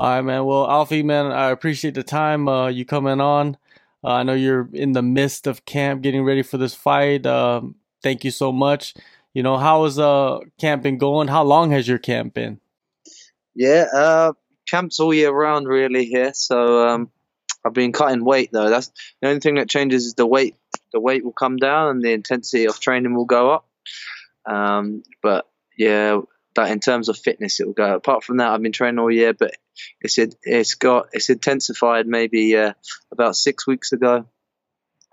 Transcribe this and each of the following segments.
All right, man. Well, Alfie, man, I appreciate the time uh, you coming on. Uh, I know you're in the midst of camp, getting ready for this fight. Um, thank you so much. You know, how has uh camp been going? How long has your camp been? Yeah, uh, camp's all year round really here. So um, I've been cutting weight though. That's the only thing that changes is the weight. The weight will come down and the intensity of training will go up. Um, but yeah, that in terms of fitness, it will go. Apart from that, I've been training all year, but it's it's got it's intensified maybe uh, about six weeks ago.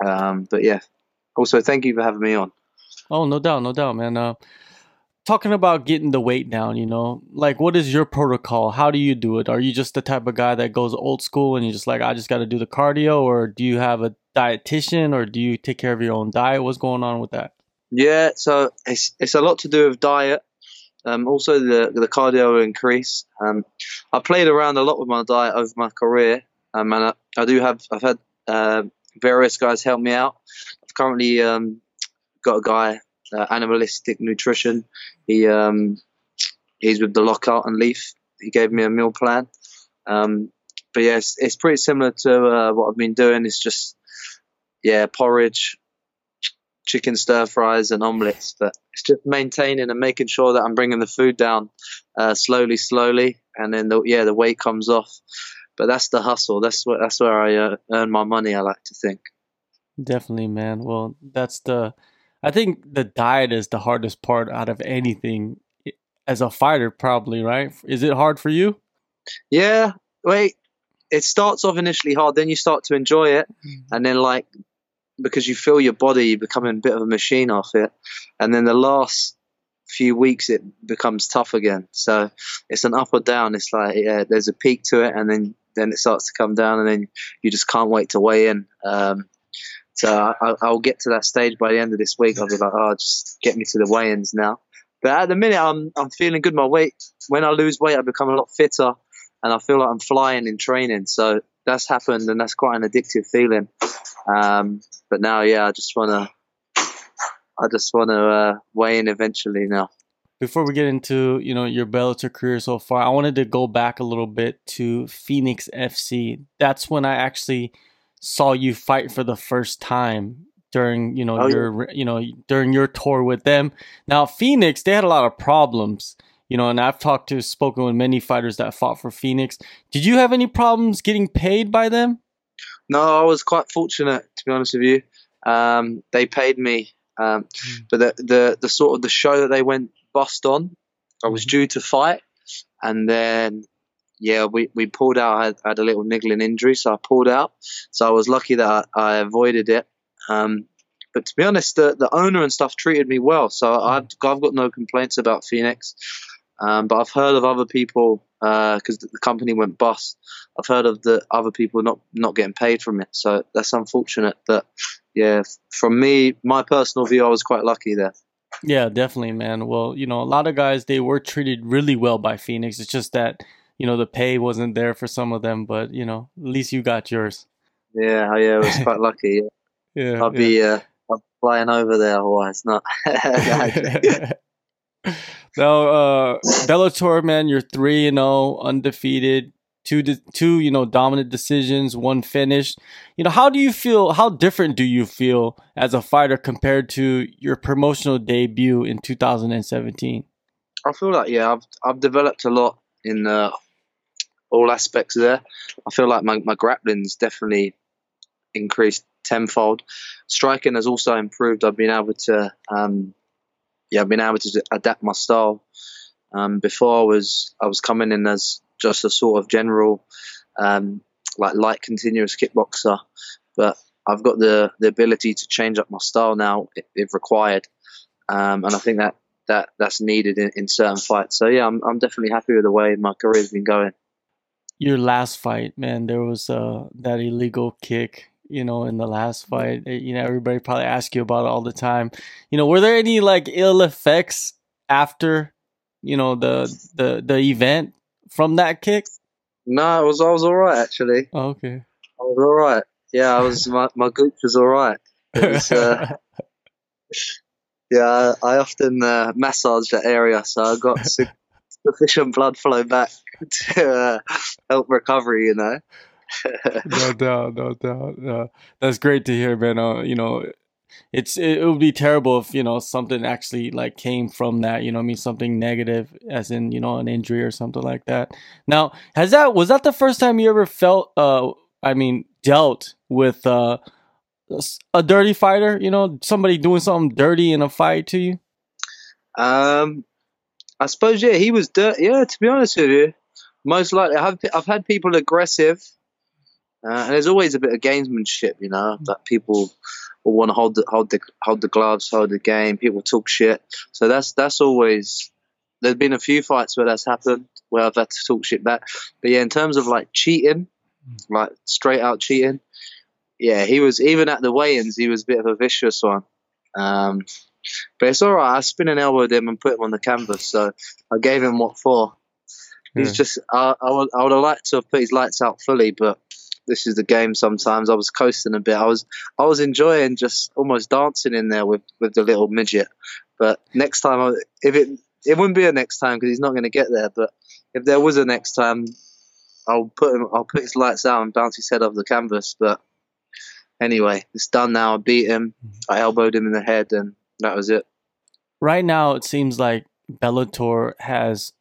Um, but yeah, also thank you for having me on. Oh, no doubt, no doubt, man. Uh, talking about getting the weight down, you know, like what is your protocol? How do you do it? Are you just the type of guy that goes old school and you're just like I just got to do the cardio, or do you have a dietitian, or do you take care of your own diet? What's going on with that? Yeah, so it's it's a lot to do with diet. Um, also, the the cardio will increase. Um, I played around a lot with my diet over my career, um, and I, I do have I've had uh, various guys help me out. I've currently um, got a guy, uh, Animalistic Nutrition. He um, he's with the Lockout and Leaf. He gave me a meal plan. Um, but yeah, it's, it's, pretty similar to uh, what I've been doing. It's just yeah, porridge, chicken stir fries, and omelets. But it's just maintaining and making sure that I'm bringing the food down uh, slowly, slowly, and then the, yeah, the weight comes off. But that's the hustle. That's what that's where I uh, earn my money. I like to think. Definitely, man. Well, that's the I think the diet is the hardest part out of anything as a fighter, probably, right? Is it hard for you? Yeah. Wait, it starts off initially hard, then you start to enjoy it, mm-hmm. and then like because you feel your body becoming a bit of a machine off it, and then the last few weeks it becomes tough again. So it's an up or down. It's like yeah, there's a peak to it, and then then it starts to come down, and then you just can't wait to weigh in. Um, so I, will get to that stage by the end of this week. I'll be like, oh, just get me to the weigh-ins now. But at the minute, I'm I'm feeling good. My weight, when I lose weight, I become a lot fitter, and I feel like I'm flying in training. So that's happened, and that's quite an addictive feeling. Um, but now, yeah, I just wanna, I just wanna uh, weigh in eventually now. Before we get into you know your Bellator career so far, I wanted to go back a little bit to Phoenix FC. That's when I actually saw you fight for the first time during you know oh, your yeah. you know during your tour with them. Now Phoenix, they had a lot of problems, you know, and I've talked to spoken with many fighters that fought for Phoenix. Did you have any problems getting paid by them? No, I was quite fortunate to be honest with you. Um, they paid me, um, mm. but the, the the sort of the show that they went bust on, I was mm-hmm. due to fight, and then yeah, we, we pulled out. I had, I had, a little niggling injury, so I pulled out. So I was lucky that I, I avoided it. Um, but to be honest, the, the owner and stuff treated me well, so I've, I've got no complaints about Phoenix. Um, but I've heard of other people because uh, the company went bust. I've heard of the other people not not getting paid from it, so that's unfortunate. But yeah, from me, my personal view, I was quite lucky there. Yeah, definitely, man. Well, you know, a lot of guys they were treated really well by Phoenix. It's just that you know the pay wasn't there for some of them, but you know at least you got yours. Yeah, yeah, I was quite lucky. Yeah, yeah I'd be uh, flying over there otherwise not. now, uh, Bellator, man, you're three and zero, oh, undefeated. Two, two, you know, dominant decisions, one finish. You know, how do you feel? How different do you feel as a fighter compared to your promotional debut in 2017? I feel like yeah, I've I've developed a lot in uh, all aspects there. I feel like my, my grappling's definitely increased tenfold. Striking has also improved. I've been able to, um, yeah, I've been able to adapt my style. Um, before I was I was coming in as just a sort of general, um, like light continuous kickboxer, but I've got the the ability to change up my style now if, required, um, and I think that that that's needed in, in certain fights. So yeah, I'm I'm definitely happy with the way my career's been going your last fight, man, there was uh, that illegal kick, you know, in the last fight. Eh, you know, everybody probably asks you about it all the time. You know, were there any like ill effects after, you know, the the the event from that kick? No, it was I was all right actually. Oh, okay. I was all right. Yeah, I was my my gooch was all right. Was, uh, yeah, I often uh, massage that area, so I got sufficient blood flow back. to uh, help recovery. You know. No doubt, no doubt. Uh, that's great to hear, man. Uh, you know, it's it, it, would be terrible if you know something actually like came from that. You know, I mean something negative, as in you know an injury or something like that. Now, has that was that the first time you ever felt? Uh, I mean, dealt with uh a dirty fighter? You know, somebody doing something dirty in a fight to you? Um, I suppose yeah, he was dirty. Yeah, to be honest with you, most likely I've I've had people aggressive, uh, and there's always a bit of gamesmanship, you know, that people will want to hold the hold the hold the gloves, hold the game. People talk shit, so that's that's always. There's been a few fights where that's happened, where I've had to talk shit back. But yeah, in terms of like cheating, like straight out cheating, yeah, he was even at the weigh-ins. He was a bit of a vicious one. Um, but it's all right. I spin and elbowed him and put him on the canvas. So I gave him what for. He's yeah. just. I, I would. I would have liked to have put his lights out fully, but this is the game. Sometimes I was coasting a bit. I was. I was enjoying just almost dancing in there with with the little midget. But next time, I, if it it wouldn't be a next time because he's not going to get there. But if there was a next time, I'll put him. I'll put his lights out and bounce his head off the canvas. But anyway, it's done now. I beat him. Mm-hmm. I elbowed him in the head, and that was it. Right now, it seems like Bellator has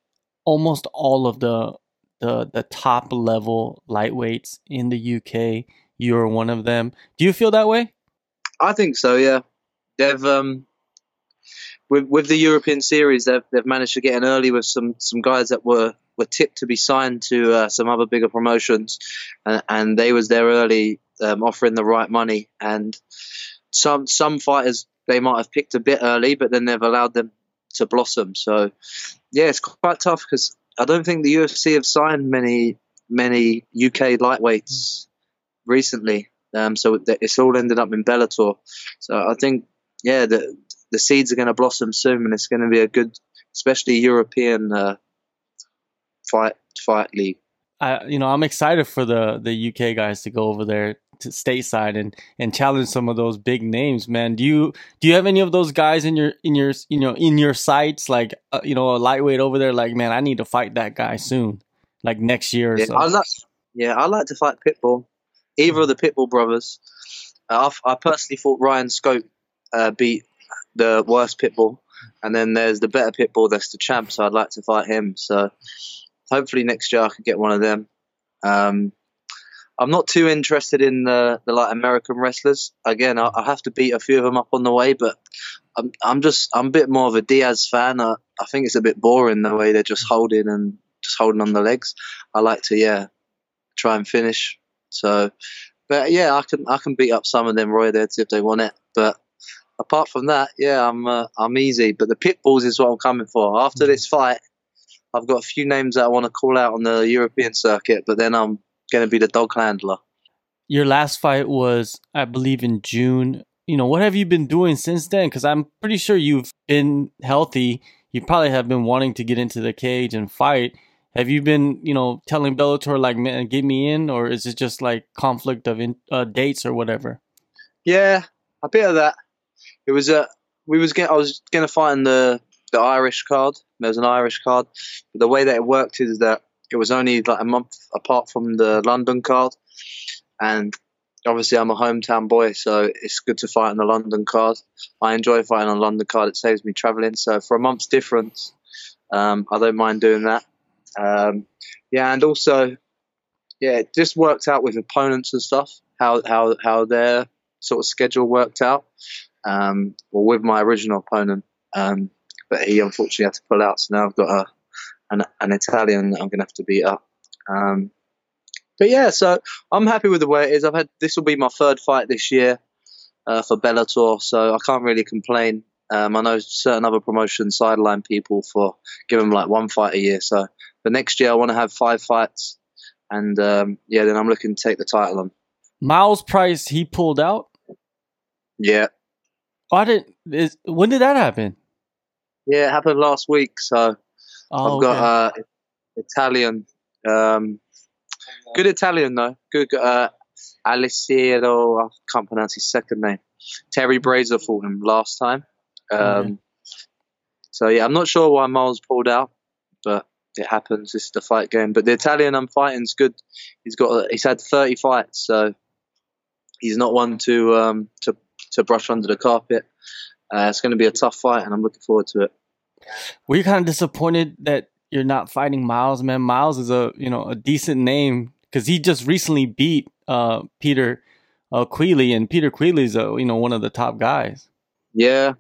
almost all of the the the top level lightweights in the UK. You're one of them. Do you feel that way? I think so. Yeah, they've um with with the European series, they've they've managed to get in early with some some guys that were were tipped to be signed to uh, some other bigger promotions, and, and they was there early um, offering the right money. And some some fighters they might have picked a bit early, but then they've allowed them to blossom. So yeah, it's quite tough because I don't think the UFC have signed many many UK lightweights recently. Um, so it's all ended up in Bellator. So I think yeah, the the seeds are going to blossom soon, and it's going to be a good, especially European uh, fight fight league. I, you know, I'm excited for the the UK guys to go over there to stateside and and challenge some of those big names, man. Do you do you have any of those guys in your in your you know in your sights like uh, you know a lightweight over there? Like, man, I need to fight that guy soon, like next year or yeah, so. I like, yeah, I like to fight Pitbull. Either of the Pitbull brothers. Uh, I, I personally thought Ryan Scope uh, beat the worst Pitbull, and then there's the better Pitbull that's the champ. So I'd like to fight him. So hopefully next year I could get one of them. Um, I'm not too interested in the, the like American wrestlers. Again, I, I, have to beat a few of them up on the way, but I'm I'm just I'm a bit more of a Diaz fan. I, I think it's a bit boring the way they're just holding and just holding on the legs. I like to yeah try and finish. So, but yeah, I can I can beat up some of them roidheads if they want it. But apart from that, yeah, I'm uh, I'm easy. But the pit bulls is what I'm coming for. After this fight, I've got a few names that I want to call out on the European circuit, but then I'm going to be the dog handler. Your last fight was, I believe, in June. You know, what have you been doing since then? Because I'm pretty sure you've been healthy. You probably have been wanting to get into the cage and fight. Have you been, you know, telling Bellator like, man, get me in, or is it just like conflict of in, uh, dates or whatever? Yeah, a bit of that. It was a. Uh, we was get. I was gonna find the the Irish card. There's an Irish card. But the way that it worked is that it was only like a month apart from the London card, and obviously I'm a hometown boy, so it's good to fight on the London card. I enjoy fighting on London card; it saves me travelling. So for a month's difference, um, I don't mind doing that. Um, yeah, and also, yeah, it just worked out with opponents and stuff. How how how their sort of schedule worked out. Um, well, with my original opponent, um, but he unfortunately had to pull out. So now I've got a an, an Italian that I'm going to have to beat up. Um, but yeah, so I'm happy with the way it is. I've had this will be my third fight this year uh, for Bellator, so I can't really complain. Um, I know certain other promotions sideline people for giving them like one fight a year. So the next year I want to have five fights, and um, yeah, then I'm looking to take the title on. Myles Price, he pulled out. Yeah. I didn't. Is, when did that happen? Yeah, it happened last week. So oh, I've got okay. uh, Italian, um, good Italian though. Good uh, Alessio. I can't pronounce his second name. Terry Brazier fought him last time. Um, So yeah, I'm not sure why Myles pulled out, but it happens. This is the fight game. But the Italian I'm fighting is good. He's got he's had 30 fights, so he's not one to um, to to brush under the carpet. Uh, it's going to be a tough fight, and I'm looking forward to it. Were you kind of disappointed that you're not fighting Myles, man? Myles is a you know a decent name because he just recently beat uh, Peter uh, Queally, and Peter Queally's a you know one of the top guys. Yeah,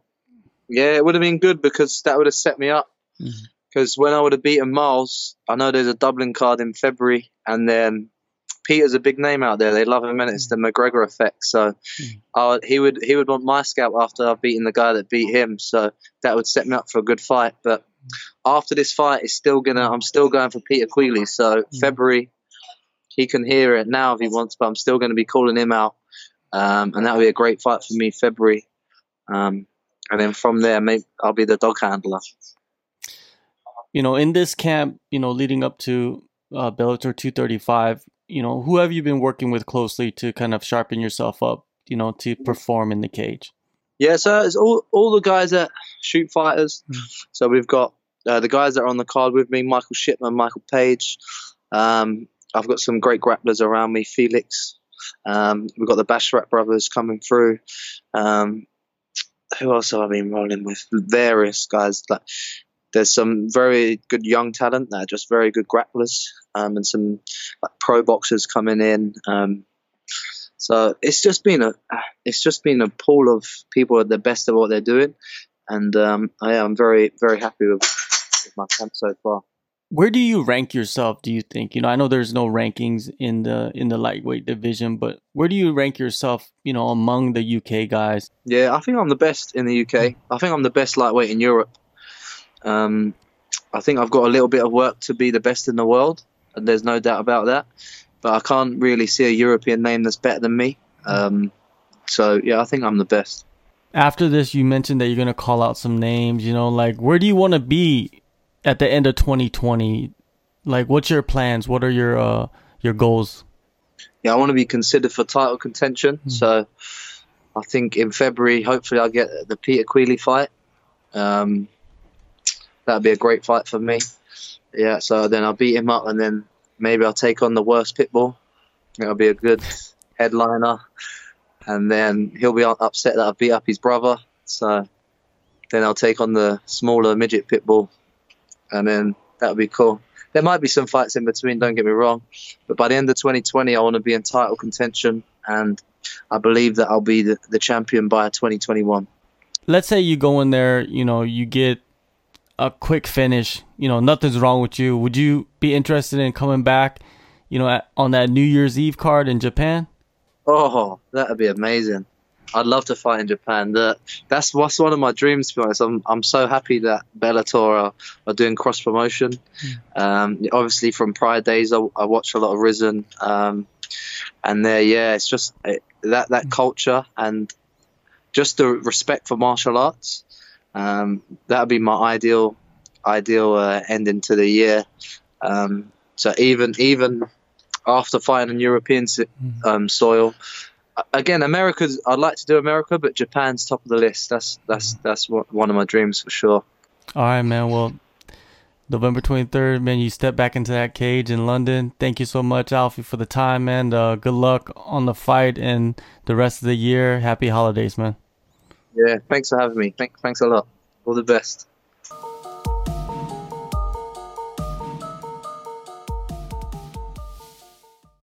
yeah, it would have been good because that would have set me up. Because mm-hmm. when I would have beaten Myles, I know there's a Dublin card in February, and then Peter's a big name out there. They love him, and it's the McGregor effect. So uh, he would he would want my scalp after I've beaten the guy that beat him. So that would set me up for a good fight. But after this fight, it's still gonna. I'm still going for Peter Queally. So February, he can hear it now if he wants, but I'm still going to be calling him out, um, and that'll be a great fight for me February. Um, and then from there, maybe I'll be the dog handler. You know, in this camp, you know, leading up to uh, Bellator 235, you know, who have you been working with closely to kind of sharpen yourself up, you know, to perform in the cage? Yeah, so it's all all the guys that Shootfighters. Mm. So we've got uh, the guys that are on the card with me: Michael Shipman, Michael Page. Um, I've got some great grapplers around me: Felix. Um, we've got the Basharat brothers coming through. Um, who else have I been rolling with? Various guys. Like there's some very good young talent that are just very good grapplers, um, and some like, pro boxers coming in. Um, so it's just been a it's just been a pool of people at the best of what they're doing, and um, I am very very happy with, with my camp so far. Where do you rank yourself? Do you think you know? I know there's no rankings in the in the lightweight division, but where do you rank yourself? You know, among the UK guys. Yeah, I think I'm the best in the UK. I think I'm the best lightweight in Europe. Um, I think I've got a little bit of work to be the best in the world, there's no doubt about that. But I can't really see a European name that's better than me. Um, so yeah, I think I'm the best. After this, you mentioned that you're gonna call out some names. You know, like where do you want to be at the end of 2020? Like, what's your plans? What are your uh, your goals? Yeah, I want to be considered for title contention. Mm-hmm. So I think in February, hopefully, I'll get the Peter Queally fight. Um, that'd be a great fight for me. Yeah, so then I'll beat him up, and then maybe I'll take on the worst pitbull. It'll be a good headliner, and then he'll be upset that I beat up his brother. So then I'll take on the smaller midget pitbull, and then that'll be cool. There might be some fights in between, don't get me wrong, but by the end of 2020, I want to be in title contention, and I believe that I'll be the, the champion by 2021. Let's say you go in there, you know, you get a quick finish, you know, nothing's wrong with you, would you be interested in coming back, you know, at, on that New Year's Eve card in Japan? Oh, that'd be amazing. I'd love to fight in Japan. That that's what's one of my dreams. To be honest, I'm I'm so happy that Bellator are, are doing cross promotion. Mm. Um, obviously, from prior days, I, I watch a lot of Rizin, um, and there, yeah, it's just it, that that mm. culture and just the respect for martial arts um, that would be my ideal ideal uh, ending to the year. Um, so even even after fighting on European mm-hmm. um, soil, again, America's. I'd like to do America, but Japan's top of the list. That's that's mm-hmm. that's one of my dreams for sure. All right, man. Well, November twenty third, man. You step back into that cage in London. Thank you so much, Alfie, for the time, man. Uh, good luck on the fight and the rest of the year. Happy holidays, man. Yeah, thanks for having me. Thanks, thanks a lot. All the best.